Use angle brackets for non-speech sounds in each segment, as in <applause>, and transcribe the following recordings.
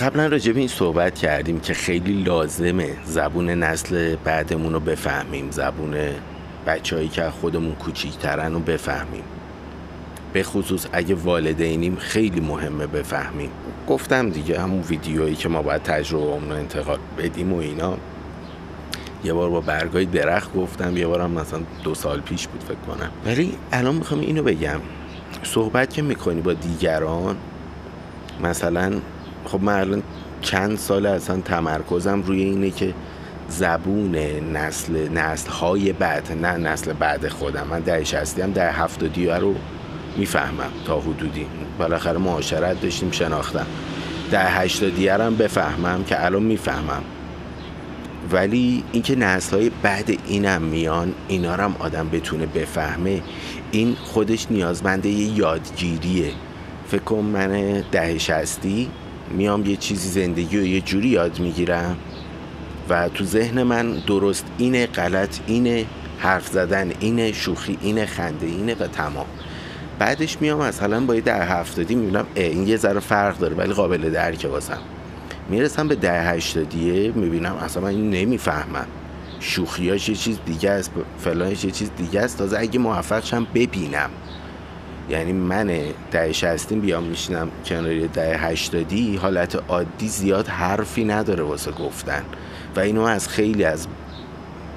قبلا راجع به این صحبت کردیم که خیلی لازمه زبون نسل بعدمون رو بفهمیم زبون بچههایی که خودمون کوچیکترن رو بفهمیم. به خصوص اگه والدینیم خیلی مهمه بفهمیم. گفتم دیگه همون ویدیویی که ما باید تجربه رو انتقال بدیم و اینا. یه بار با برگای درخت گفتم یه بارم مثلا دو سال پیش بود فکر کنم. ولی الان می‌خوام اینو بگم. صحبت که می‌کنی با دیگران مثلا خب من الان چند سال اصلا تمرکزم روی اینه که زبون نسل نسل های بعد نه نسل بعد خودم. من شستی هم ده هفتادی رو می‌فهمم تا حدودی. بالاخره معاشرت داشتیم شناختم. ده هشتادی هم بفهمم که الان می‌فهمم. ولی اینکه نسل های بعد اینم میان اینا هم آدم بتونه بفهمه این خودش نیازمنده یه یادگیریه. فکر کن من ده شستی میام یه چیزی زندگی رو یه جوری یاد می‌گیرم و تو ذهن من درست اینه غلط اینه حرف زدن اینه شوخی اینه خنده اینه و تمام. بعدش میام مثلا با یه ده هفتادی می‌بینم این یه ذره فرق داره ولی قابل درکه واسم. می‌رسم به ده هشتادیه می‌بینم اصلا من نمی‌فهمم. شوخیاش یه چیز دیگه است فلانش یه چیز دیگه است. تازه اگه موفقشم ببینم. یعنی من ده شستیم بیام میشینم کنار ده هشتادی حالت عادی زیاد حرفی نداره واسه گفتن. و اینو از خیلی از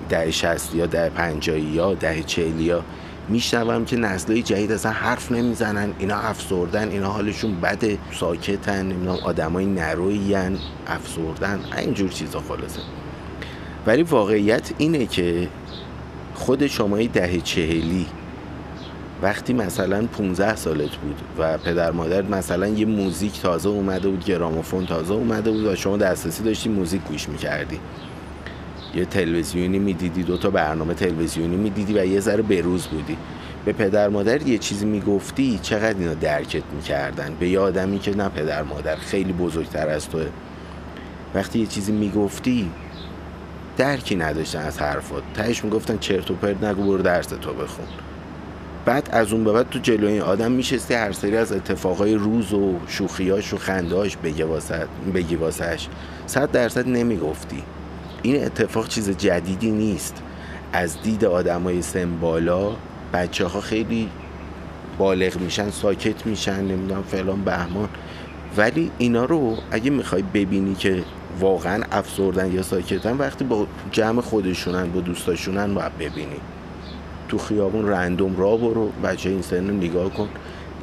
ده شستی یا ده پنجایی یا ده چهلی یا میشنوم که نسلای جدید اصلا حرف نمی‌زنن اینا افسردن اینا حالشون بده ساکتن نمی‌دونم آدمای نرویین افسردن اینجور چیزا خلاصه. ولی واقعیت اینه که خود شمای ده چهلی وقتی مثلا 15 سالت بود و پدر مادر مثلا یه موزیک تازه اومده بود گراموفون تازه اومده بود و شما دسترسی داشتی موزیک گوش می‌کردی. یه تلویزیونی می‌دیدی دو تا برنامه تلویزیونی می‌دیدی و یه ذره بروز بودی. به پدر مادر یه چیزی می‌گفتی چقدر اینا درکت می‌کردن؟ به یه آدمی که نه پدر مادر خیلی بزرگتر از توه. وقتی یه چیزی می‌گفتی درکی نداشتن از حرفات. تهش می‌گفتن چرت و پرت نگو برو درس تو بخون. بعد از اون به بعد تو جلوی این آدم میشستی هر سری از اتفاقای روز و شوخیاش و خندهاش بگی واسه صد درصد نمی‌گفتی. این اتفاق چیز جدیدی نیست. از دید آدمای سن بالا بچه خیلی بالغ میشن ساکت میشن نمی‌دونم فلان بهمان. ولی اینا رو اگه می‌خوای ببینی که واقعا افسردن یا ساکتن وقتی با جمع خودشونن با دوستاشونن باید ببینی. تو خیابون رندوم را برو بچه این سن رو نگاه کن.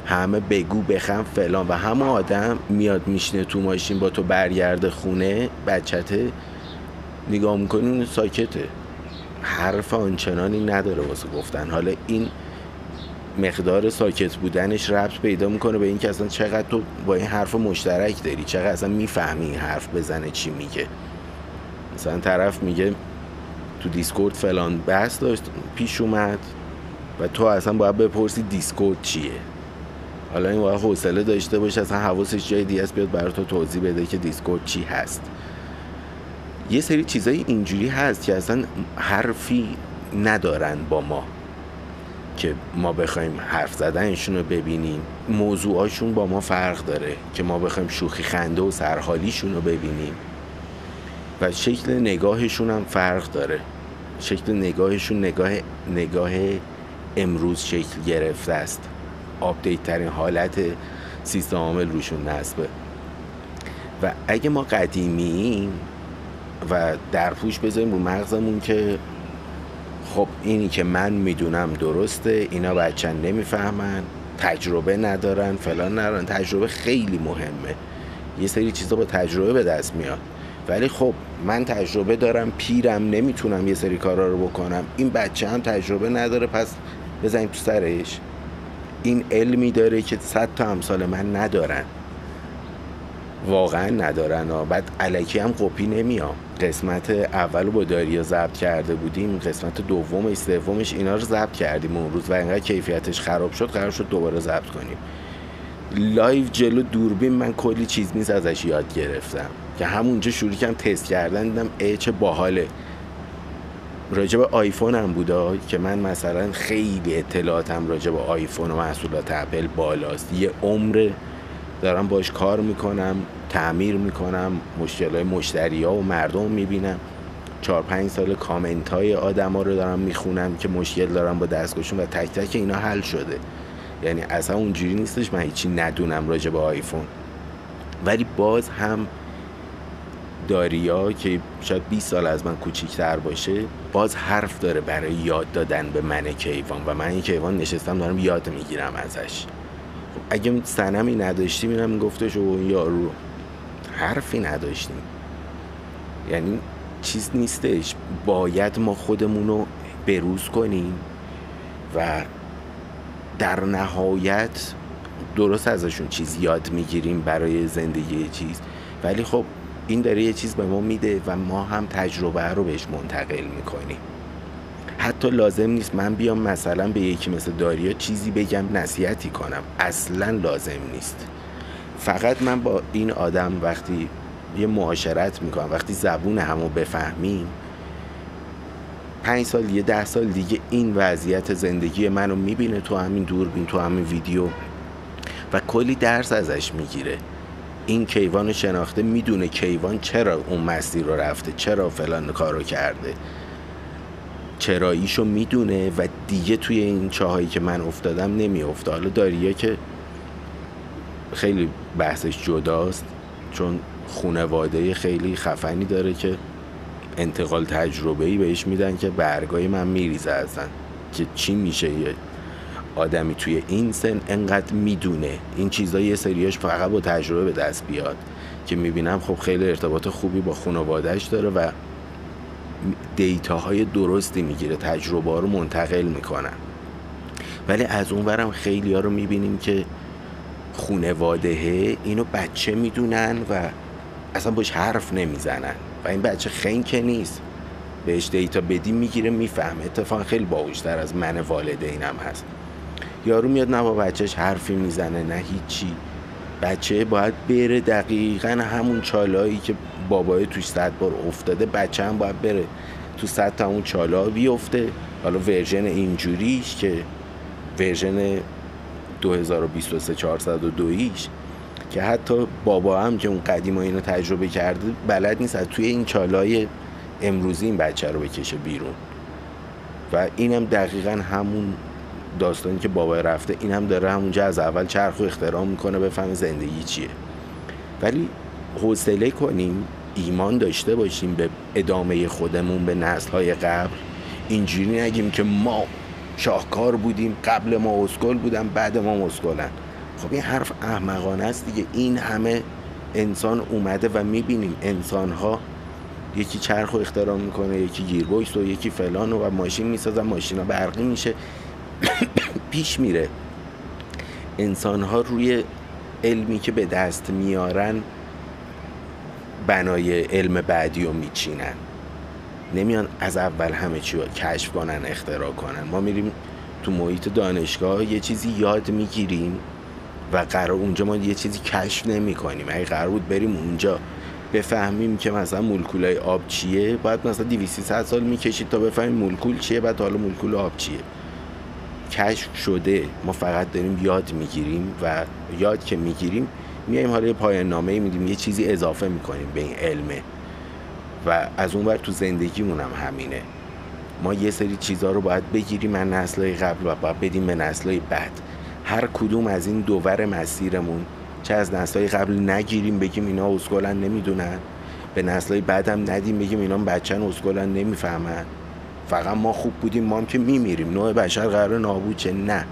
همه بگو بخم فلان. و همه آدم میاد میشنه تو ماشین با تو برگرده خونه بچته نگاه می‌کنی ساکته. حرف آنچنانی نداره واسه گفتن. حالا این مقدار ساکت بودنش ربط پیدا می‌کنه به اینکه اصلا چقدر تو با این حرف مشترک داری؟ چقدر اصلا می‌فهمی این حرف بزنه چی میگه؟ مثلا طرف میگه تو Discord فلان بحث داشت پیش اومد و تو اصلا باید بپرسی Discord چیه. حالا این باید حوصله داشته باشه اصلا حواسش جای دیگه است بیاد برای تو توضیح بده که Discord چی هست. یه سری چیزای اینجوری هست که اصلا حرفی ندارن با ما که ما بخوایم حرف زدنشون رو ببینیم. موضوعاشون با ما فرق داره که ما بخوایم شوخی خنده و سرحالیشون رو ببینیم. و شکل نگاهشون هم فرق داره. شکل نگاهشون نگاه نگاه امروز شکل گرفته است. آپدیت ترین حالت سیستم عامل روشون نصبه. و اگه ما قدیمیم و درپوش بذاریم رو مغزمون که خب اینی که من می‌دونم درسته اینا بچن نمی‌فهمن تجربه ندارن فلان ندارن. تجربه خیلی مهمه. یه سری چیزا با تجربه به دست میاد. ولی خب من تجربه دارم پیرم نمی‌تونم یه سری کارا رو بکنم. این بچه هم تجربه نداره پس بزنیم تو سرش. این علمی داره که صد تا امثال من ندارن. واقعا ندارن و بعد الکی هم قپی نمیام. قسمت اول با داریا ضبط کرده بودیم قسمت دومش سومش اینا رو ضبط کردیم اون روز و اینقدر کیفیتش خراب شد قرار شد دوباره ضبط کنیم. live جلو دوربین من کلی چیز نیست ازش یاد گرفتم. که همونجا شروع کردم تست کردن دیدم ای چه باحاله. راجع به آیفون هم بودا که من مثلا خیلی اطلاعاتم راجع به آیفون و محصولات اپل بالاست. یه عمر دارم باش کار می‌کنم تعمیر می‌کنم مشکل های مشتری ها و مردم می‌بینم. چهار پنج سال کامنت های آدم ها رو دارم می‌خونم که مشکل دارم با دستگاهشون و تک تک اینا حل شده. یعنی اصلا اونجوری نیستش من هیچی ندونم راجع به آیفون. ولی باز هم داریا که شاید 20 سال از من کوچیکتر باشه باز حرف داره برای یاد دادن به من کیوان و من کیوان نشستم دارم یاد می‌گیرم ازش. اگه سنمی نداشتی میرم میگفتش او یارو حرفی نداشتیم. یعنی چیز نیستش. باید ما خودمون رو بروز کنیم و در نهایت درست ازشون چیز یاد می‌گیریم برای زندگی چیز. ولی خب این داره یه چیز به ما میده و ما هم تجربه رو بهش منتقل می‌کنیم. حتی لازم نیست من بیام مثلا به یکی مثل داریا چیزی بگم نصیحتی کنم. اصلا لازم نیست. فقط من با این آدم وقتی یه معاشرت می‌کنم وقتی زبون همو بفهمیم پنج سال یه ده سال دیگه این وضعیت زندگی منو می‌بینه تو همین دوربین تو همین ویدیو. و کلی درس ازش می‌گیره. این کیوان شناخته می‌دونه کیوان چرا اون مسیر رو رفته چرا فلان کارو کرده. چراییشو می‌دونه و دیگه توی این چاهایی که من افتادم نمیافته حالا داریه که خیلی بحثش جداست چون خونواده خیلی خفنی داره که انتقال تجربه ای بهش میدن که برگای من میریزه ازن. که چی میشه آدمی توی این سن انقدر می‌دونه. این چیزا یه سریاش فقط با تجربه به دست بیاد. که می‌بینم خب خیلی ارتباط خوبی با خانوادهش داره و دیتاهای درستی می‌گیره. تجربه ها رو منتقل می‌کنن ولی از اون برم خیلی ها رو می‌بینیم که خونواده اینو بچه می‌دونن و اصلا باش حرف نمی‌زنن. و این بچه خنکه نیست. بهش دیتا بدی می‌گیره می‌فهمه. اتفاقا خیلی باهوشتر از من والدینم هست. یارو میاد نه با بچهش حرفی می‌زنه نه هیچی. بچه باید بره دقیقا همون چالایی که بابای توش صد بار افتاده بچه هم باید بره تو صد تا اون چالا بیفته. حالا version اینجوریش که version 2023 402 ایش که حتی بابا هم که اون قدیم اینو تجربه کرده بلد نیست توی این چالای امروزی این بچه رو بکشه بیرون. و اینم دقیقا همون داستانی که بابا رفته این هم داره همونجا از اول چرخ و اختراع می‌کنه بفهم زندگی چیه. ولی حوصله کنیم ایمان داشته باشیم به ادامه خودمون به نسل های قبل. اینجوری نگیم که ما شاهکار بودیم قبل ما اسکل بودن بعد ما مسکلن. خب این حرف احمقانه است دیگه. این همه انسان اومده و می‌بینیم انسان ها یکی چرخ و اختراع می‌کنه یکی گیربکس و یکی فلان و ماشین می‌سازن ماشین ها برقی میشه. پیش میره. انسان ها روی علمی که به دست میارن بنای علم بعدی رو میچینن. نمیان از اول همه چی رو کشف کنن اختراع کنن. ما میریم تو محیط دانشگاه یه چیزی یاد می‌گیریم و قرار اونجا ما یه چیزی کشف نمی کنیم اگه قرار بود بریم اونجا بفهمیم که مثلا مولکولای آب چیه باید مثلا 200 سال می‌کشید تا بفهمیم مولکول چیه بعد حالا مولکول آب چیه. کشف شده ما فقط داریم یاد می‌گیریم و یاد که می‌گیریم میایم حالا پایان نامه میدیم یه چیزی اضافه می‌کنیم به این علمه و از اون ور تو زندگیمون هم همینه. ما یه سری چیزها رو باید بگیریم من نسلهای قبل و باید بدیم به نسلهای بعد. هر کدوم از این دوور مسیرمون چه از نسلهای قبل نگیریم بگیم اینا اسکلن نمی‌دونن. به نسلهای بعدم ندیم بگیم اینا بچن اسکلن نمی‌فهمن. فقط ما خوب بودیم ما هم که میمیریم. نوع بشر قرار نابود چه نه.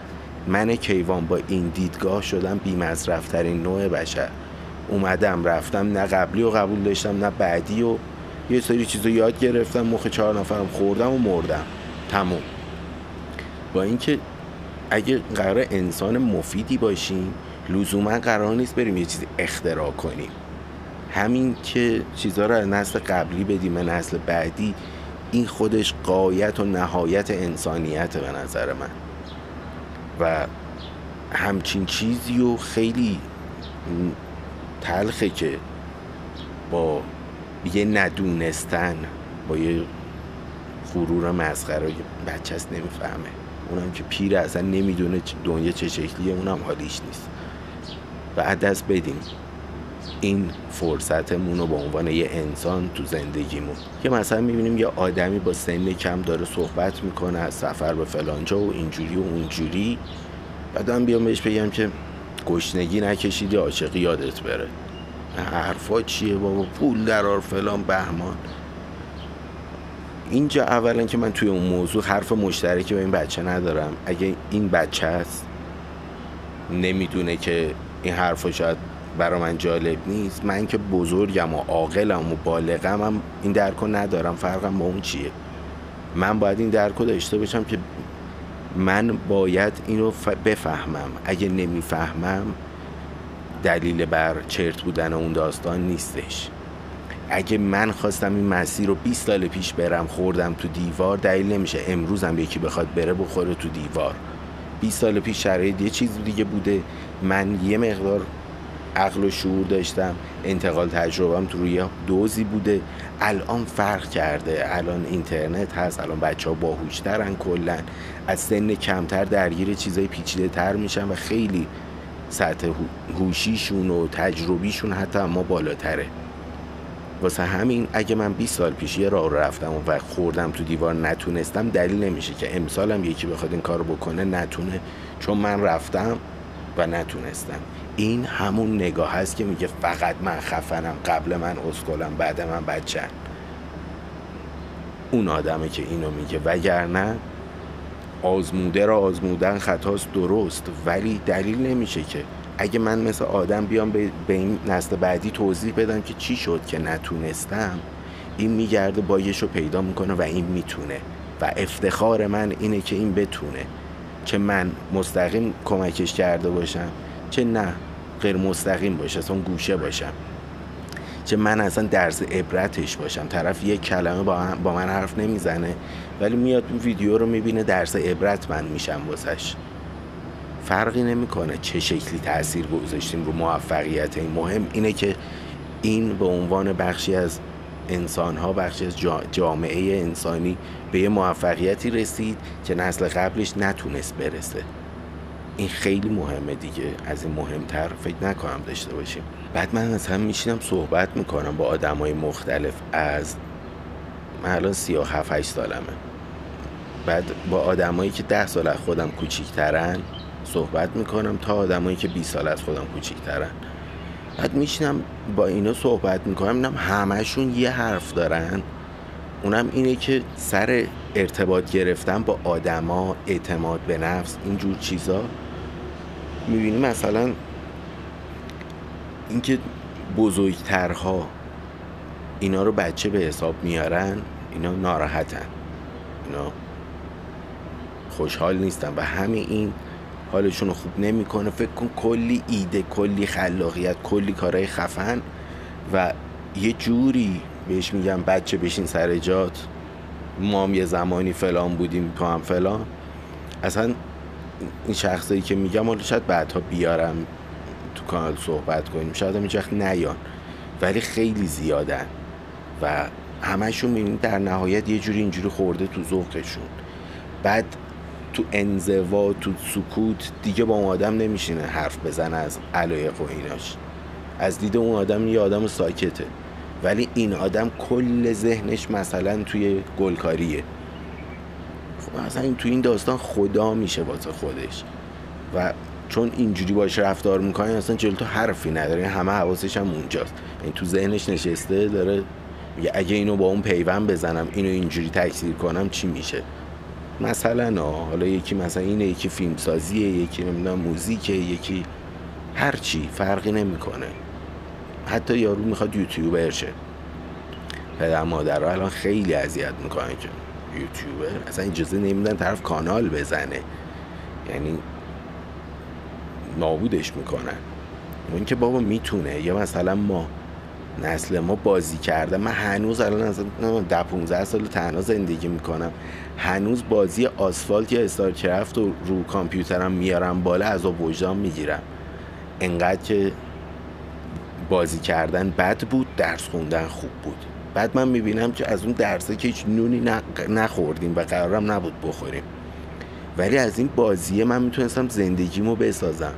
من کیوان با این دیدگاه شدم بیمزرفترین نوع بشر. اومدم رفتم. نه قبلی و قبول داشتم نه بعدی و یه سری چیزو یاد گرفتم مخ چهار نفرم خوردم و مردم. تموم. با اینکه اگه قرار انسان مفیدی باشیم لزوما قرار نیست بریم یه چیزی اختراع کنیم. همین که چیزها رو از نسل قبلی بدیم به نسل بعدی این خودش قایت و نهایت انسانیت به نظر من. و همچین چیزی و خیلی تلخه که با یه ندونستن با یه غرور مسخره بچه است نمی‌فهمه. اونم که پیر اصلا نمی‌دونه دنیا چه شکلیه اونم حالیش نیست. و دست بدیم این فرصتمون رو به عنوان یه انسان تو زندگیمون. که مثلا می‌بینیم یه آدمی با سن کم داره صحبت می‌کنه از سفر به فلانجا و اینجوری و اونجوری. بعد هم بیام بهش بگم که گشنگی نکشیدی عاشقی یادت بره. حرفا چیه بابا؟ پول درار فلان بهمان. اینجا اولا که من توی اون موضوع حرف مشترکی با این بچه ندارم. اگه این بچه هست نمی‌دونه که این حرف شاید برا من جالب نیست. من که بزرگم و عاقلم و بالغم هم این درکو ندارم. فرقم با اون چیه؟ من باید این درکو داشته باشم که من باید اینو بفهمم. اگه نمی‌فهمم دلیل بر چرت بودن اون داستان نیستش. اگه من خواستم این مسیر رو 20 سال پیش برم خوردم تو دیوار دلیل نمیشه. امروزم یکی بخواد بره بخوره تو دیوار. 20 سال پیش شرایط یه چیز دیگه بوده. من یه مقدار عقل و شعور داشتم انتقال تجربهم تو روی دوزی بوده. الان فرق کرده. الان اینترنت هست الان بچه ها باهوشترن کلا. از سن کمتر درگیر چیزای پیچیده تر میشن و خیلی سطح هوشیشون و تجربیشون حتی ما بالاتره. واسه همین اگه من 20 سال پیش یه راه رفتم و خوردم تو دیوار نتونستم دلیل نمیشه که امسالم یکی بخواد این کارو بکنه نتونه. چون من رفتم و نتونستم. این همون نگاه هست که میگه فقط من خفنم قبل من اسکلم بعد من بچه اون آدمه که اینو میگه. وگرنه آزموده را آزمودن خطاست درست ولی دلیل نمیشه که. اگه من مثل آدم بیام به این نسل بعدی توضیح بدم که چی شد که نتونستم این میگرده بایش رو پیدا می‌کنه و این می‌تونه. و افتخار من اینه که این بتونه. که من مستقیم کمکش کرده باشم چه نه غیر مستقیم باشه اصلا گوشه باشم. چه من اصلا درس عبرتش باشم. طرف یک کلمه با, من حرف نمی‌زنه ولی میاد این ویدیو رو می‌بینه درس عبرت من میشم واسش. فرقی نمی‌کنه چه شکلی تاثیر گذاشتیم رو موفقیت این. مهم اینه که این به عنوان بخشی از انسان ها بخشی از جامعه انسانی به یه موفقیتی رسید که نسل قبلش نتونست برسه. این خیلی مهمه دیگه. از این مهمتر فکر نکنم داشته باشیم. بعد من از هم میشینم صحبت می‌کنم با آدم های مختلف. از من الان سی و هفت هشت سالمه. بعد با آدمایی که ده سال از خودم کوچیکترن صحبت می‌کنم تا آدمایی که 20 سال از خودم کوچیکترن. بعد میشینم با اینا صحبت می‌کنم اینم همهشون یه حرف دارن. اونم اینه که سر ارتباط گرفتن با آدما اعتماد به نفس اینجور چیزا. می‌بینی مثلا اینکه بزرگترها اینا رو بچه به حساب میارن اینا ناراحتن. اینا خوشحال نیستن و همه این حالشون رو خوب نمی‌کنه. فکر کن کلی ایده کلی خلاقیت کلی کارهای خفن و یه جوری بهش میگم بچه بشین سر جات. ما هم یه زمانی فلان بودیم تو هم فلان. اصلا این شخصایی که میگم حالا شاید بعدها بیارم تو کانال صحبت کنیم. شاید هم وقت نیان. ولی خیلی زیادن. و همشون می‌بینید در نهایت یه جوری اینجوری خورده تو ذوقشون. بعد تو انزوا تو سکوت دیگه با اون آدم نمیشینه حرف بزنه از علایق و ایناش. از دید اون آدم یه آدم ساکته. ولی این آدم کل ذهنش مثلا توی گلکاریه. خب اصلا تو این داستان خدا میشه واسه خودش. و چون اینجوری باش رفتار می‌کنه اصلا جلو تو حرفی نداره. همه حواسش هم اونجاست. این تو ذهنش نشسته داره اگه اینو با اون پیوند بزنم اینو اینجوری تکثیر کنم چی میشه؟ مثلا حالا یکی مثلا اینه یکی فیلمسازیه یکی نمی‌دونم موزیکه یکی هر چی فرقی نمی‌کنه. حتی یارو می‌خواد یوتیوبر شه. پدر مادر الان خیلی اذیت می‌کنه که یوتیوبر. اصلا اجازه نمیدن طرف کانال بزنه. یعنی نابودش می‌کنن. اون که بابا می‌تونه. یا مثلا ما نسل ما بازی کرده. من هنوز الان از ده 15 سال تنها زندگی می‌کنم. هنوز بازی آسفالت یا استارکرافت و رو کامپیوترم میارم بالا از وجدان می‌گیرم. انقدر که بازی کردن بد بود درس خوندن خوب بود. بعد من می‌بینم که از اون درسه که هیچ نونی نخوردیم و قرارم نبود بخوریم. ولی از این بازیه من می‌تونستم زندگیمو بسازم.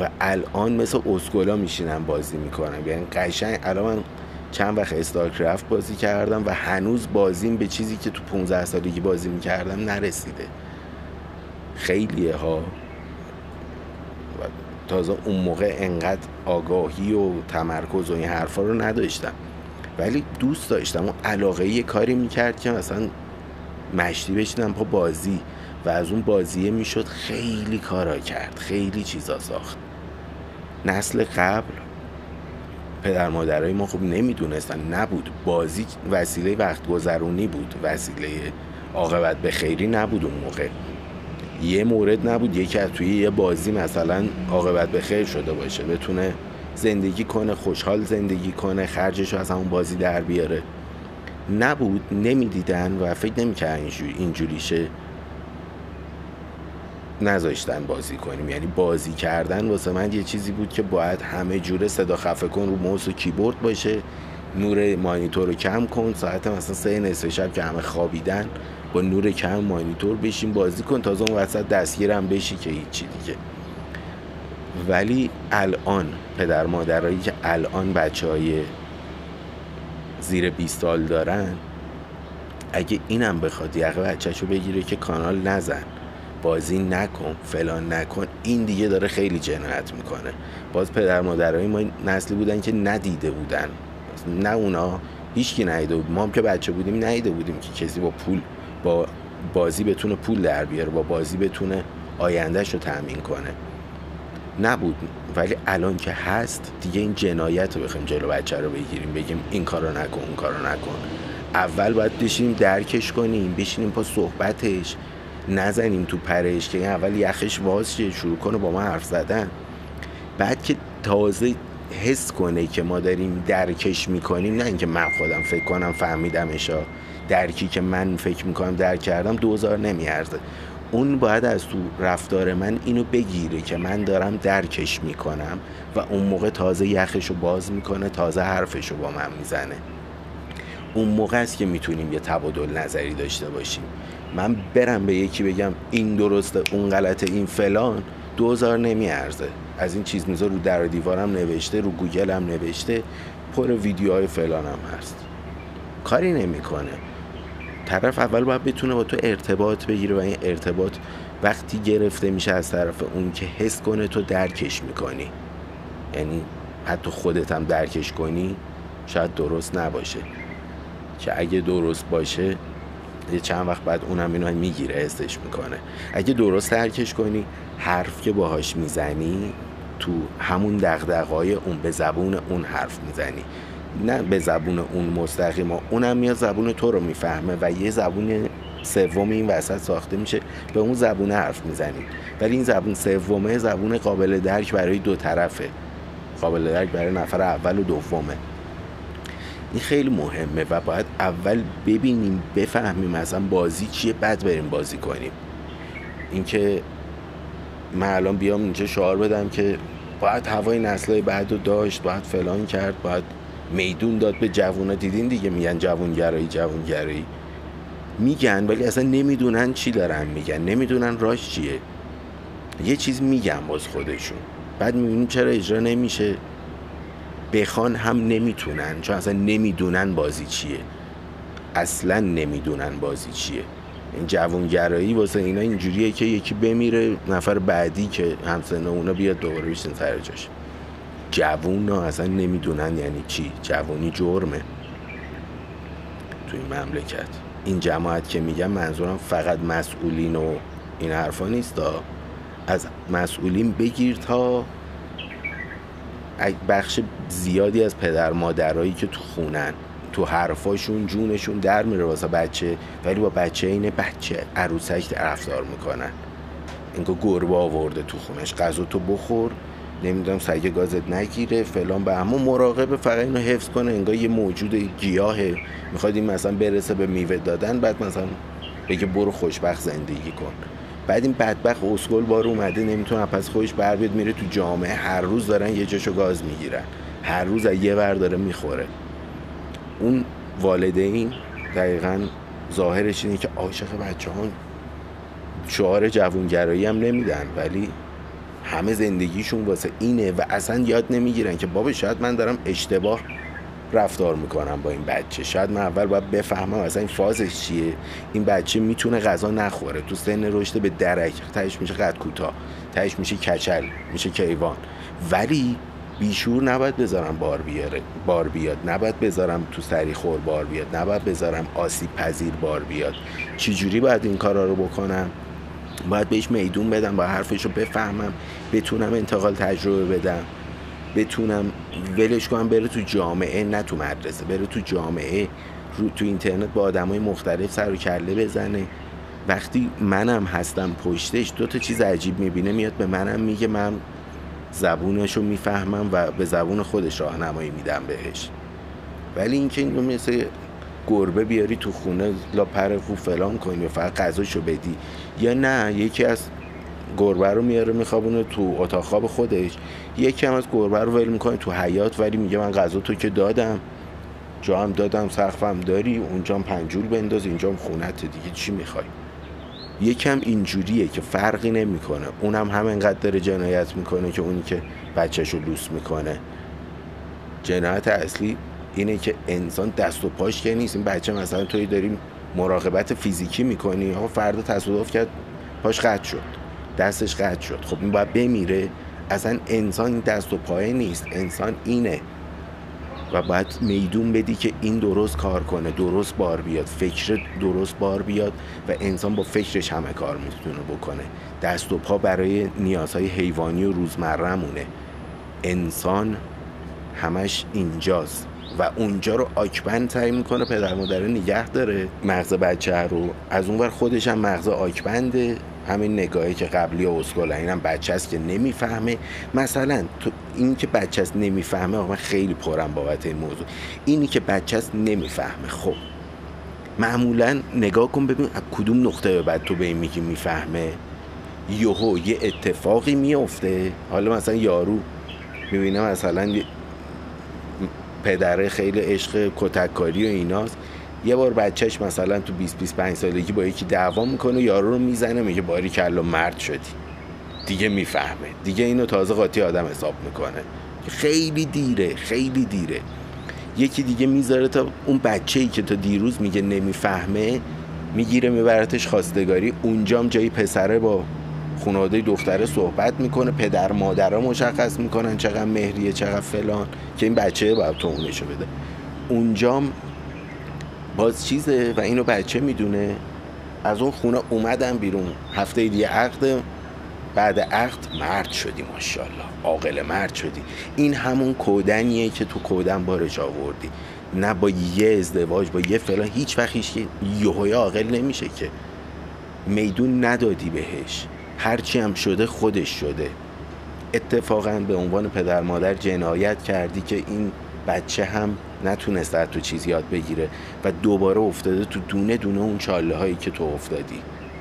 و الان مثل اسکولا میشینم بازی می‌کنم یعنی قشنگ الان من چند وقت استارکرافت بازی کردم و هنوز بازیم به چیزی که تو 15 سالگی بازی می‌کردم نرسیده. خیلیه ها. تازه اون موقع انقدر آگاهی و تمرکز و این حرفا رو نداشتم. ولی دوست داشتم اون علاقه یه کاری می‌کرد که مثلا مشتی بشیدم پا بازی. و از اون بازیه می‌شد خیلی کارا کرد خیلی چیزا ساخت. نسل قبل پدر مادرای ما خوب نمی‌دونستن نبود. بازی وسیله وقت گذرونی بود وسیله عاقبت به خیری نبود اون موقع. یه مورد نبود یکی از توی یه بازی مثلا عاقبت به خیر شده باشه بتونه زندگی کنه خوشحال زندگی کنه خرجش رو از همون بازی در بیاره. نبود نمی‌دیدن و فکر نمی‌کردن اینجوریشه نذاشتن بازی کنیم. یعنی بازی کردن واسه من یه چیزی بود که باید همه جوره صدا خفه کن رو موس و کیبورد باشه نور مانیتور رو کم کن ساعت مثلا سه نصف شب که همه خوابیدن با نور کم مانیتور بشین بازی کن تازه اون وسط دستگیرم بشی که هیچی دیگه. ولی الان پدر مادرایی که الان بچه های زیر 20 سال دارن اگه اینم بخواد یقه بچهشو بگیره که کانال نزن. بازی نکن فلان نکن. این دیگه داره خیلی جنایت می‌کنه. باز پدر مادرای ما نسلی بودن که ندیده بودن. نه اونا هیچکی ندیده بود. ما هم که بچه بودیم ندیده بودیم که کسی با پول با بازی بتونه پول در بیاره با بازی بتونه آیندهش رو تأمین کنه. نبود. ولی الان که هست دیگه این جنایت رو بخوایم جلو بچه رو بگیریم بگیم این کارو نکن اون کارو نکن. اول باید بشینیم درکش کنیم بشینیم پا صحبتش. نزنیم تو پرش که اول یخش واز شروع کنه با ما حرف زدن. بعد که تازه حس کنه که ما داریم درکش می‌کنیم نه اینکه من خودم فکر کنم فهمیدمشا. درکی که من فکر می‌کنم درک کردم دوزار نمیارزه. اون باید از تو رفتار من اینو بگیره که من دارم درکش می‌کنم و اون موقع تازه یخش رو باز می‌کنه تازه حرفش رو با من می‌زنه. اون موقع است که می‌تونیم یه تبادل نظری داشته باشیم. من برم به یکی بگم این درسته اون غلطه این فلان. دوزار نمیارزه. از این چیز میزا رو در دیوارم نوشته رو گوگل هم نوشته پر ویدیوهای فلان هم هست. کاری نمی‌کنه. طرف اول باید بتونه با تو ارتباط بگیره و این ارتباط وقتی گرفته میشه از طرف اون که حس کنه تو درکش می‌کنی. یعنی حتی خودت هم درکش کنی شاید درست نباشه. که اگه درست باشه یه چند وقت بعد اونم اینو می‌گیره حسش می‌کنه. اگه درست درکش کنی حرف که باهاش می‌زنی تو همون دغدغه‌های اون به زبون اون حرف می‌زنی. نه به زبون اون مستقیم. اونم میاد زبون تو رو می‌فهمه و یه زبون سوم این وسط ساخته میشه به اون زبون حرف می‌زنی. ولی این زبون سومه زبون قابل درک برای دو طرفه. قابل درک برای نفر اول و دومه. این خیلی مهمه و باید اول ببینیم بفهمیم اصلا بازی چیه بعد بریم بازی کنیم. اینکه من الان بیام اینجا شعار بدم که باید هوای نسلهای بعد رو داشت باید فلان کرد باید میدون داد به جوونا. دیدین دیگه میگن جوونگرایی جوونگرایی. میگن ولی اصلا نمی‌دونن چی دارن میگن نمی‌دونن راش چیه. یه چیز میگن باز خودشون. بعد می‌بینیم چرا اجرا نمیشه. بخوان هم نمی‌تونن چون اصلا نمی‌دونن بازی چیه. اصلا نمی‌دونن بازی چیه. این جوانگرایی واسه اینا اینجوریه که یکی بمیره نفر بعدی که همسنه اونا بیاد دوباره بیشتن سر جاش. جوون ها اصلا نمی‌دونن یعنی چی؟ جوونی جرمه. توی این مملکت. این جماعت که میگم منظورم فقط مسئولین و این حرفا نیست از مسئولین بگیر تا بخش زیادی از پدر مادرایی که تو خونن تو حرفاشون جونشون در میره واسه بچه ولی با بچه اینه بچه عروسک رفتار می‌کنن. اینکه گربه آورده تو خونش غذا تو بخور نمی‌دونم سگ گازت نگیره فلان به همون مراقبه فقط اینو حفظ کنه انگار یه موجود گیاهه. می‌خواد این مثلا برسه به میوه دادن بعد مثلا بگه برو خوشبخت زندگی کن. بعد این بدبخت اسکل بار اومده نمی‌تونه پس خودش بر بیاد میره تو جامعه. هر روز دارن یه جاشو گاز می‌گیرن. هر روز یه ور داره می‌خوره. اون والدین دقیقا ظاهرش اینه که عاشق بچه ها شعار جوونگرایی هم نمیدن ولی همه زندگیشون واسه اینه و اصلا یاد نمی‌گیرن که بابا شاید من دارم اشتباه رفتار می‌کنم با این بچه. شاید من اول باید بفهمم اصلا این فازش چیه. این بچه می‌تونه غذا نخوره. تو سن رشد به درک. تهش میشه قد کوتاه. تهش میشه کچل. میشه کیوان. ولی بیشور نباید بذارم بار بیاره. بار بیاد. نباید بذارم تو سری خور بار بیاد. نباید بذارم آسیب پذیر بار بیاد. چجوری باید این کارا رو بکنم؟ باید بهش میدون بدم. با حرفش رو بفهمم. بتونم انتقال تجربه بدم. بتونم ولش کنم بره تو جامعه نه تو مدرسه بره تو جامعه رو تو اینترنت با آدم های مختلف سر و کله بزنه. وقتی منم هستم پشتش دو تا چیز عجیب می‌بینه میاد به منم میگه من زبونش رو می‌فهمم و به زبون خودش راهنمایی میدم بهش. ولی اینکه اینو مثل گربه بیاری تو خونه لا خوب فلان کنی و فقط غذاشو بدی. یا نه یکی از گربه رو میاره میخوابونه تو اتاق خواب خودش. یکی هم از گربه رو ول می‌کنه تو حیات ولی میگه من غذا تو که دادم. جا هم دادم سقفم داری اونجا پنجول بنداز اینجا خونت دیگه چی می‌خوای؟ یکم اینجوریه که فرقی نمی‌کنه. اونم هم همینقدر داره جنایت می‌کنه که اونی که بچهش رو لوس می‌کنه. جنایت اصلی اینه که انسان دست و پاش که نیست. این بچه مثلا توی داریم مراقبت فیزیکی می‌کنی. ها فردا تصادف کرد پاش قطع شد. دستش قطع شد. خب این باید بمیره. اصلا انسان دست و پای نیست انسان اینه. و باید میدون بدی که این درست کار کنه درست بار بیاد فکر درست بار بیاد و انسان با فکرش همه کار می‌تونه بکنه. دست و پا برای نیازهای حیوانی و روزمرهمونه. انسان همش اینجاست و اونجا رو آکبند سعی می‌کنه پدر مادره نگه داره. مغز بچه رو از اونور خودش هم مغز آکبنده. همین نگاهی که قبلی اسکل اینم بچه است که نمی‌فهمه. مثلا تو این که بچه است نمی‌فهمه من خیلی پرم بابت این موضوع. اینی که بچه است نمی‌فهمه. خب معمولا نگاه کن ببین از کدوم نقطه به بعد تو به این میگی می‌فهمه؟ یهو یه اتفاقی میفته حالا مثلا یارو می‌بینه مثلا پدره خیلی عشق کتککاری و ایناست. یه بار بچهش مثلا تو 20 25 سالگی با یکی دعوا می‌کنه یارو رو می‌زنه میگه باری کلا مرد شدی. دیگه می‌فهمه. دیگه اینو تازه قاطی آدم حساب می‌کنه. خیلی دیره خیلی دیره. یکی دیگه می‌ذاره تا اون بچه ای که تا دیروز میگه نمی‌فهمه می‌گیره میبرتش خواستگاری. اونجام جایی پسره با خانواده دختره صحبت می‌کنه. پدر مادرها مشخص می‌کنن چقدر مهریه چقدر فلان که این بچه باید تو اونشو بده اونجام باز چیزه و اینو بچه می‌دونه. از اون خونه اومدن بیرون. هفته دیگه عقد بعد عقد مرد شدی ماشاءالله. عاقل مرد شدی. این همون کودنیه که تو کودن بارش آوردی. نه با یه ازدواج با یه فلان. هیچ وقت هیچ یهوی عاقل نمیشه که. میدون ندادی بهش. هرچی هم شده خودش شده. اتفاقا به عنوان پدر مادر جنایت کردی که این بچه هم نتونست تو چیز یاد بگیره و دوباره افتاده تو دونه دونه اون چاله هایی که تو افتادی.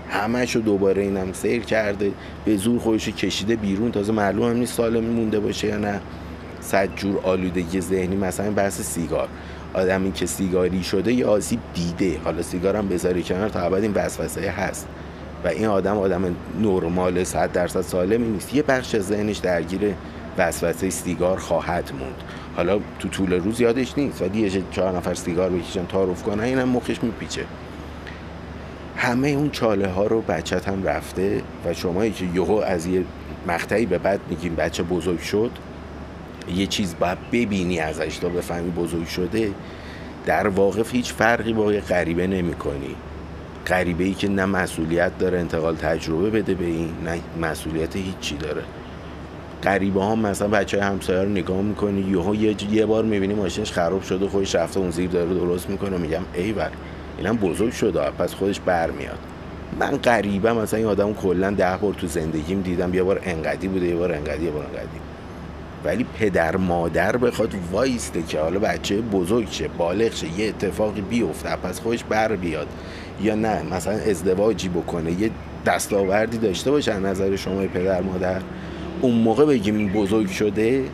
همش رو دوباره اینم سیر کرده به زور خودش کشیده بیرون. تازه معلوم هم نیست سالم مونده باشه یا نه. صد جور آلودگی ذهنی مثلا بحث سیگار. آدمی که سیگاری شده یا آسیب دیده. حالا سیگار هم بذاری کنار تا ابد این وسوسه هست. و این آدم آدم نرمال 100 درصد سالمی نیست. یه بخش ذهنش درگیر وسوسه سیگار خواهد موند. حالا تو طول روز یادش نیست. ولی یه چهار نفر سیگار بکشن تعارف کنن اینم مخش میپیچه. همه اون چاله ها رو بچت هم رفته و شمایی که یهو از یه مقطعی به بعد میگیم بچه بزرگ شد یه چیز باید ببینی ازش تا بفهمی بزرگ شده در واقع هیچ فرقی با یه غریبه نمی کنی غریبه ای که نه مسئولیت داره انتقال تجربه بده به این نه مسئولیت هیچی داره. غریبه ها مثلا بچه همسایه رو نگاه می‌کنی یهو یه, یه بار می‌بینی ماشینش خراب شده خودش رفته اون زیر داره درست می‌کنه میگم ای بر اینم بزرگ شده پس خودش برمیاد. من غریبه مثلا این آدم کلا ده بار تو زندگیم دیدم یه بار انقدی بوده یه بار انقدی یه بار انقدی. ولی پدر مادر بخواد وایسته که حالا بچه بزرگ شه بالغ شه یه اتفاقی بیفته پس خودش بر بیاد. یا نه مثلا ازدواجی بکنه یه دستاوردی داشته باشه نظر شما پدر مادر. اون موقع بگیم بزرگ شده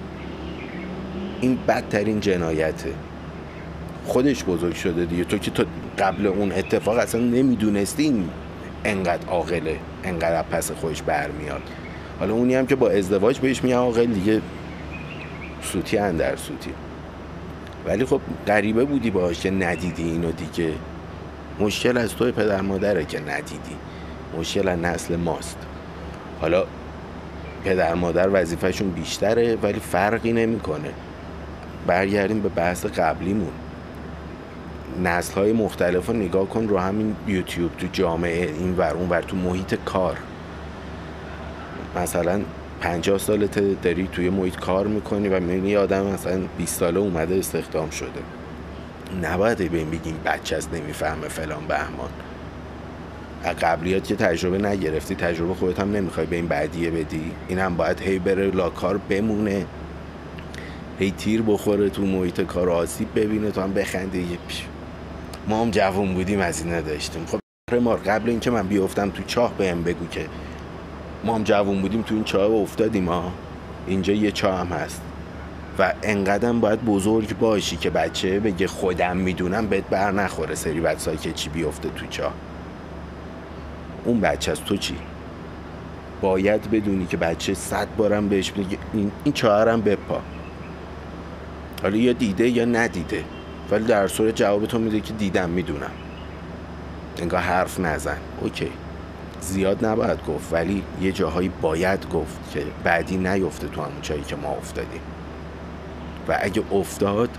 این بدترین جنایته. خودش بزرگ شده دیگه. تو که تو قبل اون اتفاق اصلا نمی‌دونستی انقدر عاقله انقدر پس خودش برمیاد. حالا اونی هم که با ازدواج بهش میگن آقا دیگه سوتی اندر سوتی. ولی خب غریبه بودی باش که ندیدی اینو دیگه. مشکل از توی پدر مادره که ندیدی. مشکل از نسل ماست. حالا پدر مادر وظیفهشون بیشتره ولی فرقی نمی‌کنه. برگردیم به بحث قبلیمون. نسل های مختلف رو نگاه کن رو همین یوتیوب تو جامعه این ور اون ور تو محیط کار. مثلا پنجاه سالت داری توی محیط کار می‌کنی و می‌بینی یه آدم مثلا 20 ساله اومده استخدام شده. نباید به این بگیم بچه است نمی‌فهمه فلان بهمان. قبلیات که تجربه نگرفتی؟ تجربه خودت هم نمی‌خوای به این بعدیه بدی؟ این هم باید هی بره لاکار بمونه. هی تیر بخوره تو محیط کار آسیب ببینه تو هم بخندی ما هم جوون بودیم از این نداشتیم. خب ما قبل اینکه من بیفتم تو چاه بهم بگو که ما هم جوون بودیم تو این چاه افتادیم ها؟ اینجا یه چاه هم هست. و انقدرم باید بزرگ باشی که بچه بگه خودم می‌دونم بهت بر نخوره سری بچه که چی بیفته تو چاه. اون بچه از تو چی؟ باید بدونی که بچه صد بارم بهش بگه این, این چهارم بپا حالا یا دیده یا ندیده. ولی در صورت جواب تو میده که دیدم می‌دونم. انگاه حرف نزن. اوکی. زیاد نباید گفت ولی یه جاهایی باید گفت که بعدی نیفته تو همون جایی که ما افتادیم. و اگه افتاد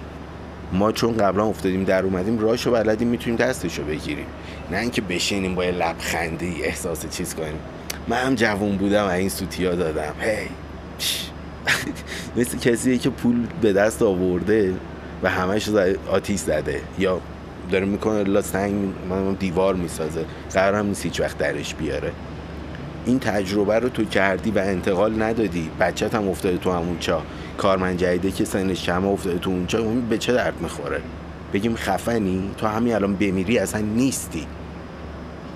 ما چون قبلا افتادیم در اومدیم راشو بلدیم می‌تونیم دستشو بگیریم. نه اینکه بشینیم با یه لبخندی احساس چیز کنیم. من هم جوون بودم و این سوتیا دادم. هی. <laughs> مثل کسیه که پول به دست آورده و همش آتیش زده. یا داره می‌کنه لا سنگ دیوار می‌سازه. قرار هم نیست هیچ وقت درش بیاره. این تجربه رو تو کردی و انتقال ندادی. بچت هم افتاده تو همون چا. کارمند جدیده که سنش کم افتاده تو اونجا اون به چه درد می‌خوره؟ بگیم خفنی؟ تو همین الان بمیری اصلا نیستی.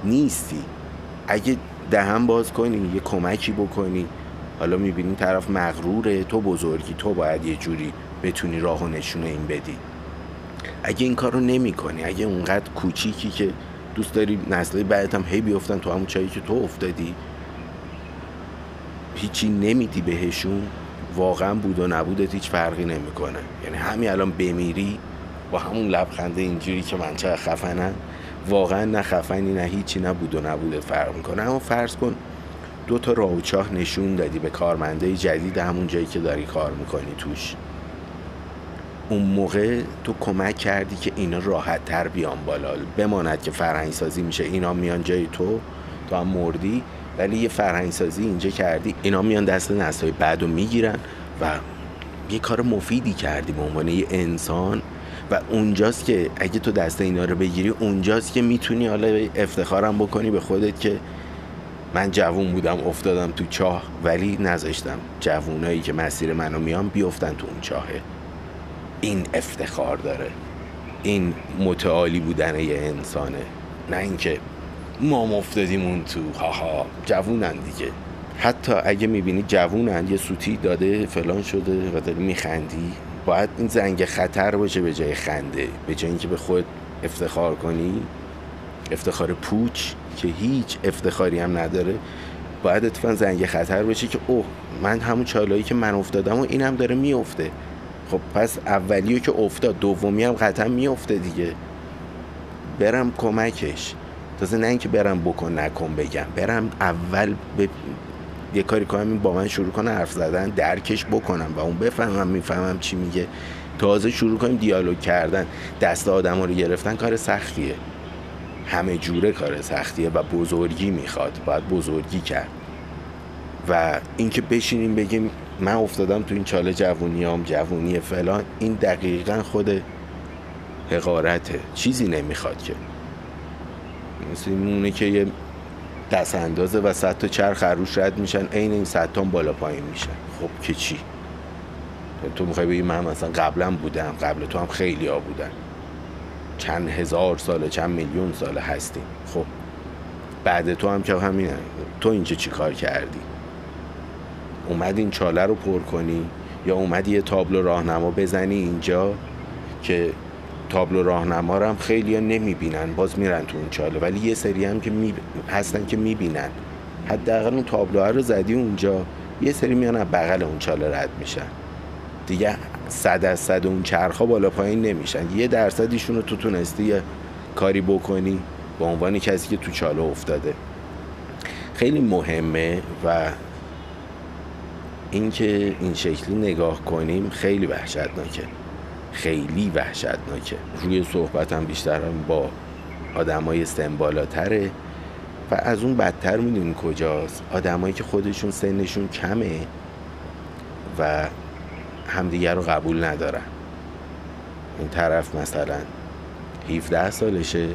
نیستی. اگه دهن باز کنی یه کمکی بکنی. حالا می‌بینی طرف مغروره تو بزرگی تو باید یه جوری بتونی راه و نشونه این بدی. اگه این کار رو نمی کنی اگه اونقدر کوچیکی که دوست داری نسلی بعدت هم هی بیفتن تو همون چایی که تو افتادی هیچی نمیدی بهشون واقعا بود و نبودت هیچ فرقی نمی‌کنه. یعنی همین الان بمیری با همون لبخنده اینجوری که من چه خفنم واقعا نه خفنی نه هیچی نه بود و نبودت فرق می‌کنه. اما فرض کن دو تا راوچاه نشون دادی به کارمنده جدید همون جایی که داری کار می‌کنی توش. اون موقع تو کمک کردی که اینا راحت تر بیان بالا. بماند که فرهنگ سازی میشه. اینا میان جای تو تو هم مردی. ولی یه فرهنگ سازی اینجا کردی. اینا میان دست نسلای بعد رو می‌گیرن و یه کار مفیدی کردی به عنوان یه انسان. و اونجاست که اگه تو دست اینا رو بگیری اونجاست که می‌تونی حالا افتخارم بکنی به خودت که من جوون بودم افتادم تو چاه ولی نذاشتم جوونایی که مسیر منو میان بیفتن تو اون چاهه این افتخار داره. این متعالی بودن یه انسانه. نه اینکه ما مفتادیم اون تو هاها. جوونن دیگه. حتی اگه می‌بینی جوونن یه سوتی داده فلان شده و داری میخندی. باید این زنگ خطر باشه به جای خنده. به جای اینکه به خود افتخار کنی افتخار پوچ که هیچ افتخاری هم نداره باید اتفاقا زنگ خطر باشه که اوه من همون چالایی که من افتادم و این هم داره میفته. خب پس اولیو که افتاد دومی هم قطعا میفته دیگه. برم کمکش. تازه نه اینکه برم بکن نکن بگم. برم اول به یه کاری کنم با من شروع کنه حرف زدن درکش بکنم و اون بفهمم می‌فهمم چی میگه. تازه شروع کنیم دیالوگ کردن. دست آدم رو گرفتن کار سختیه. همه جوره کار سختیه و بزرگی می‌خواد باید بزرگی کرد. و اینکه بشینیم بگیم من افتادم تو این چاله جوونیام جوونی فلان این دقیقا خود حقارته. چیزی نمی‌خواد که. مثل اونه که یه دست اندازه و صد تا چرخ عروش رد میشن عین این صد بالا پایین میشن. خب که چی؟ تو می‌خوای بگی من مثلا قبلا بودم قبل تو هم خیلی ها بودن. چند هزار ساله چند میلیون ساله هستیم. خب بعد تو هم که همینه تو اینجا چی کار کردی؟ اومد این چاله رو پر کنی؟ یا اومدی یه تابلو راهنما بزنی اینجا که تابلو راهنما رو هم خیلی ها نمی‌بینن. باز میرن تو اون چاله. ولی یه سری هم که می... هستن که می‌بینن. حداقل اون تابلوها رو زدی اونجا یه سری میان از بغل اون چاله رد میشن. دیگه صد از صد اون چرخا بالا پایین نمیشن. یه درصدیشون رو تو تونستی یه کاری بکنی به عنوان کسی که تو چاله افتاده. خیلی مهمه و اینکه این شکلی نگاه کنیم خیلی وحشتناکه. خیلی وحشتناکه. روی صحبتم بیشتر با آدمای سنبالاتره و از اون بدتر می‌دونی کجاست. آدمایی که خودشون سنشون کمه و همدیگر رو قبول ندارن. این طرف مثلا 17 سالشه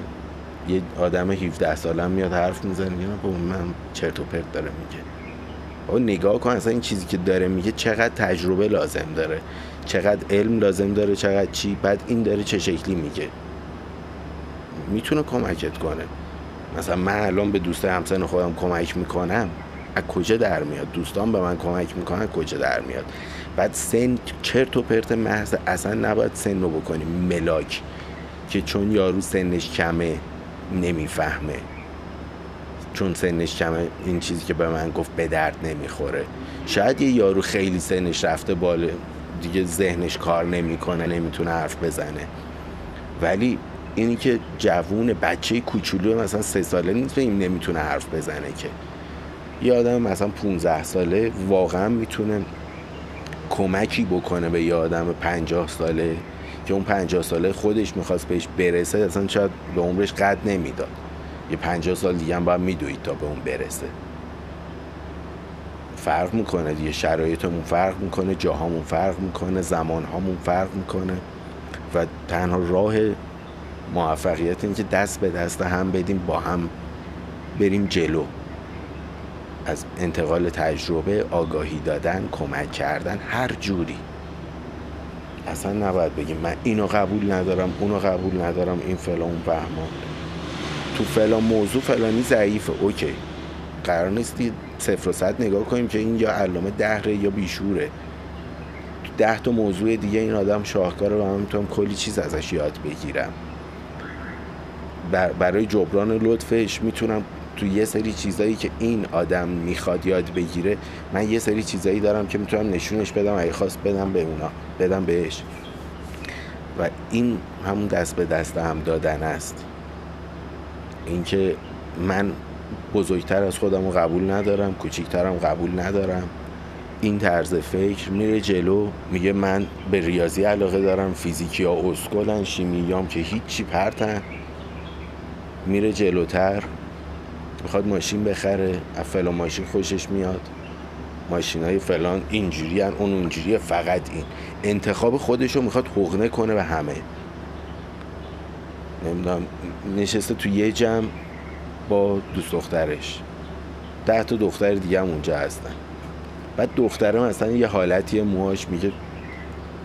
یه آدم 17 سالم میاد حرف می‌زنه میگه من چرت و پرت داره میگه. او نگاه کن اصلا این چیزی که داره میگه چقدر تجربه لازم داره. چقدر علم لازم داره چقدر چی بعد این داره چه شکلی میگه. می‌تونه کمکت کنه. مثلا من الان به دوست همسن خودم کمک می‌کنم از کجا در میاد؟ دوستان به من کمک می‌کنن کجا در میاد؟ بعد سن چرت و پرت محض اصلا نباید سن رو بکنیم. ملاک که چون یارو سنش کمه نمی‌فهمه. چون سنش کمه این چیزی که به من گفت به درد نمی‌خوره. شاید یه یارو خیلی سنش رفته بالا دیگه ذهنش کار نمی‌کنه نمی‌تونه حرف بزنه. ولی اینی که جوون بچه کوچولو مثلا سه ساله نیست این نمی‌تونه حرف بزنه که. یه آدم مثلا 15 ساله واقعا می‌تونه کمکی بکنه به یه آدم 50 ساله که اون 50 ساله خودش می‌خواست بهش برسه اصلا شاید به عمرش قد نمی‌داد. یه 50 سال دیگه هم باید میدوید تا به اون برسه. فرق می‌کنه دیگه. شرایطمون فرق می‌کنه جاهامون فرق می‌کنه زمانهامون فرق می‌کنه و تنها راه موفقیت این که دست به دست هم بدیم با هم بریم جلو. از انتقال تجربه آگاهی دادن کمک کردن هر جوری. اصلا نباید بگیم من اینو قبول ندارم اونو قبول ندارم این فلان اون تو فلان موضوع فلانی ضعیفه. اوکی. قرار نیستی صفر و صد نگاه کنیم که این یا علامه دهره یا بیشوره. تو ده تا موضوع دیگه این آدم شاهکاره و من می‌تونم کلی چیز ازش یاد بگیرم. برای جبران لطفش می‌تونم تو یه سری چیزایی که این آدم می‌خواد یاد بگیره من یه سری چیزایی دارم که می‌تونم نشونش بدم اگه خواست بدم به اونا بدم بهش. و این همون دست به دست هم دادن است. اینکه من بزرگتر از خودم رو قبول ندارم کوچیکترم قبول ندارم. این طرز فکر میره جلو میگه من به ریاضی علاقه دارم فیزیکی ها اسکلن شیمیام که هیچی پرتن میره جلوتر می‌خواد ماشین بخره از فلان ماشین خوشش میاد. ماشین های فلان اینجوری اون اونجوری فقط این. انتخاب خودش رو می‌خواد حقنه کنه به همه. نمی‌دونم نشسته تو یه جمع با دوست دخترش. ده تا دختر دیگه هم اونجا هستن. بعد دختره مثلا یه حالتی موهاش میگه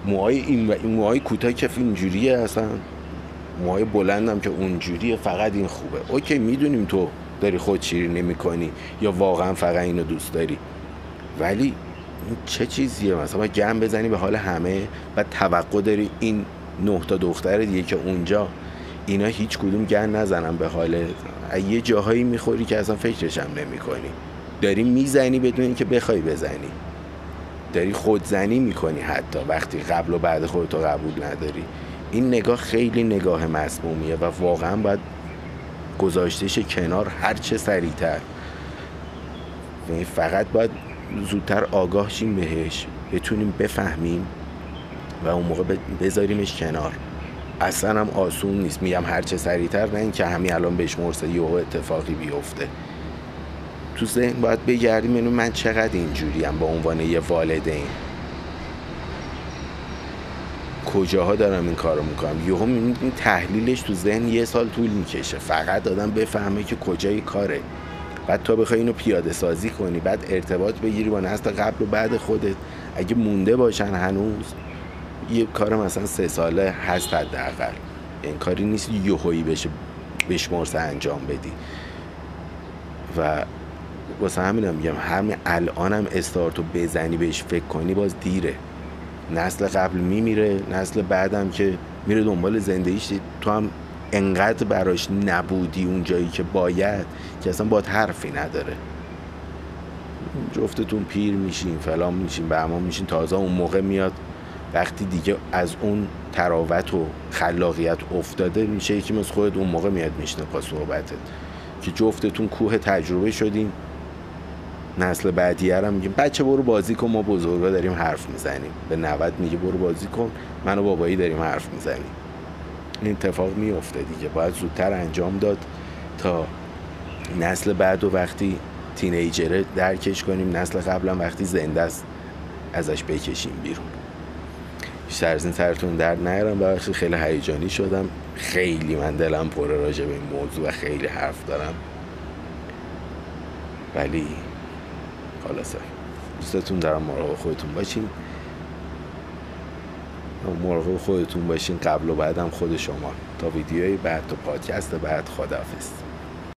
موهای این و این موهای کوتاه کف اینجوریه اصلا. موهای بلندم که اونجوریه فقط این خوبه. اوکی می‌دونیم تو داری خود شیرینی می‌کنی یا واقعا فقط اینو دوست داری. ولی چه چیزیه؟ مثلا گم بزنی به حال همه و توقع داری این نه تا دختر دیگه که اونجا اینا هیچ کدوم گن نزنن به حال. یه جاهایی می‌خوری که اصلا فکرش هم نمی کنی داری می‌زنی بدون اینکه بخوای بزنی. داری خودزنی می‌کنی حتی وقتی قبل و بعد خودتو قبول نداری. این نگاه خیلی نگاه مسمومیه و واقعا باید گذاشتش کنار هر چه سریعتر. یعنی فقط باید زودتر آگاه شیم بهش. بتونیم بفهمیم و اون موقع بذاریمش کنار. اصلا هم آسون نیست. میگم هرچه سریعتر نه اینکه همین الان بهش مرسه یه اتفاقی بیفته. تو ذهن باید بگردیم اینو من چقدر اینجوریم به عنوان یه والدین. کجاها دارم این کارو می‌کنم؟ یهو می‌بینید تحلیلش تو ذهن یه سال طول می‌کشه. فقط دادم بفهمه که کجای کاره. بعد تو بخوای اینو پیاده سازی کنی بعد ارتباط بگیری با نسل قبل و بعد خودت. اگه مونده باشن هنوز. یه کار مثلا سه ساله هست حداقل. این کاری نیست یهویی بشه بشمرسه انجام بدی. و واسه همینم میگم همین الانم استارتو بزنی بهش فکر کنی باز دیره. نسل قبل میمیره نسل بعدم که میره دنبال زندگیش. تو هم انقدر براش نبودی اون جایی که باید که اصلا با حرفی نداره. جفتتون پیر میشین فلان میشین به میشین تازه اون موقع میاد وقتی دیگه از اون تراوت و خلاقیت افتاده میشه یکی مثل خودت اون موقع میاد میشنه صحبتت. که جفتتون کوه تجربه شدیم نسل بعدی هم میگیم بچه برو بازی کن ما بزرگا داریم حرف می‌زنیم. به 90 میگه برو بازی کن من و بابایی داریم حرف می‌زنیم. این اتفاق میفته دیگه. باید زودتر انجام داد تا نسل بعد و وقتی تینیجره درکش کنیم نسل قبلا وقتی زنده است ازش بکشیم بیرون. بیشتر از این سرتون در نیارم. ببخشید خیلی هیجانی شدم. خیلی من دلم پره راجع به این موضوع و خیلی حرف دارم. ولی خلاصه. دوستتون دارم مراقب خودتون باشین. مراقب خودتون باشین قبل و بعدم خود شما. تا ویدیوی بعد تا پادکست بعد خداحافظ.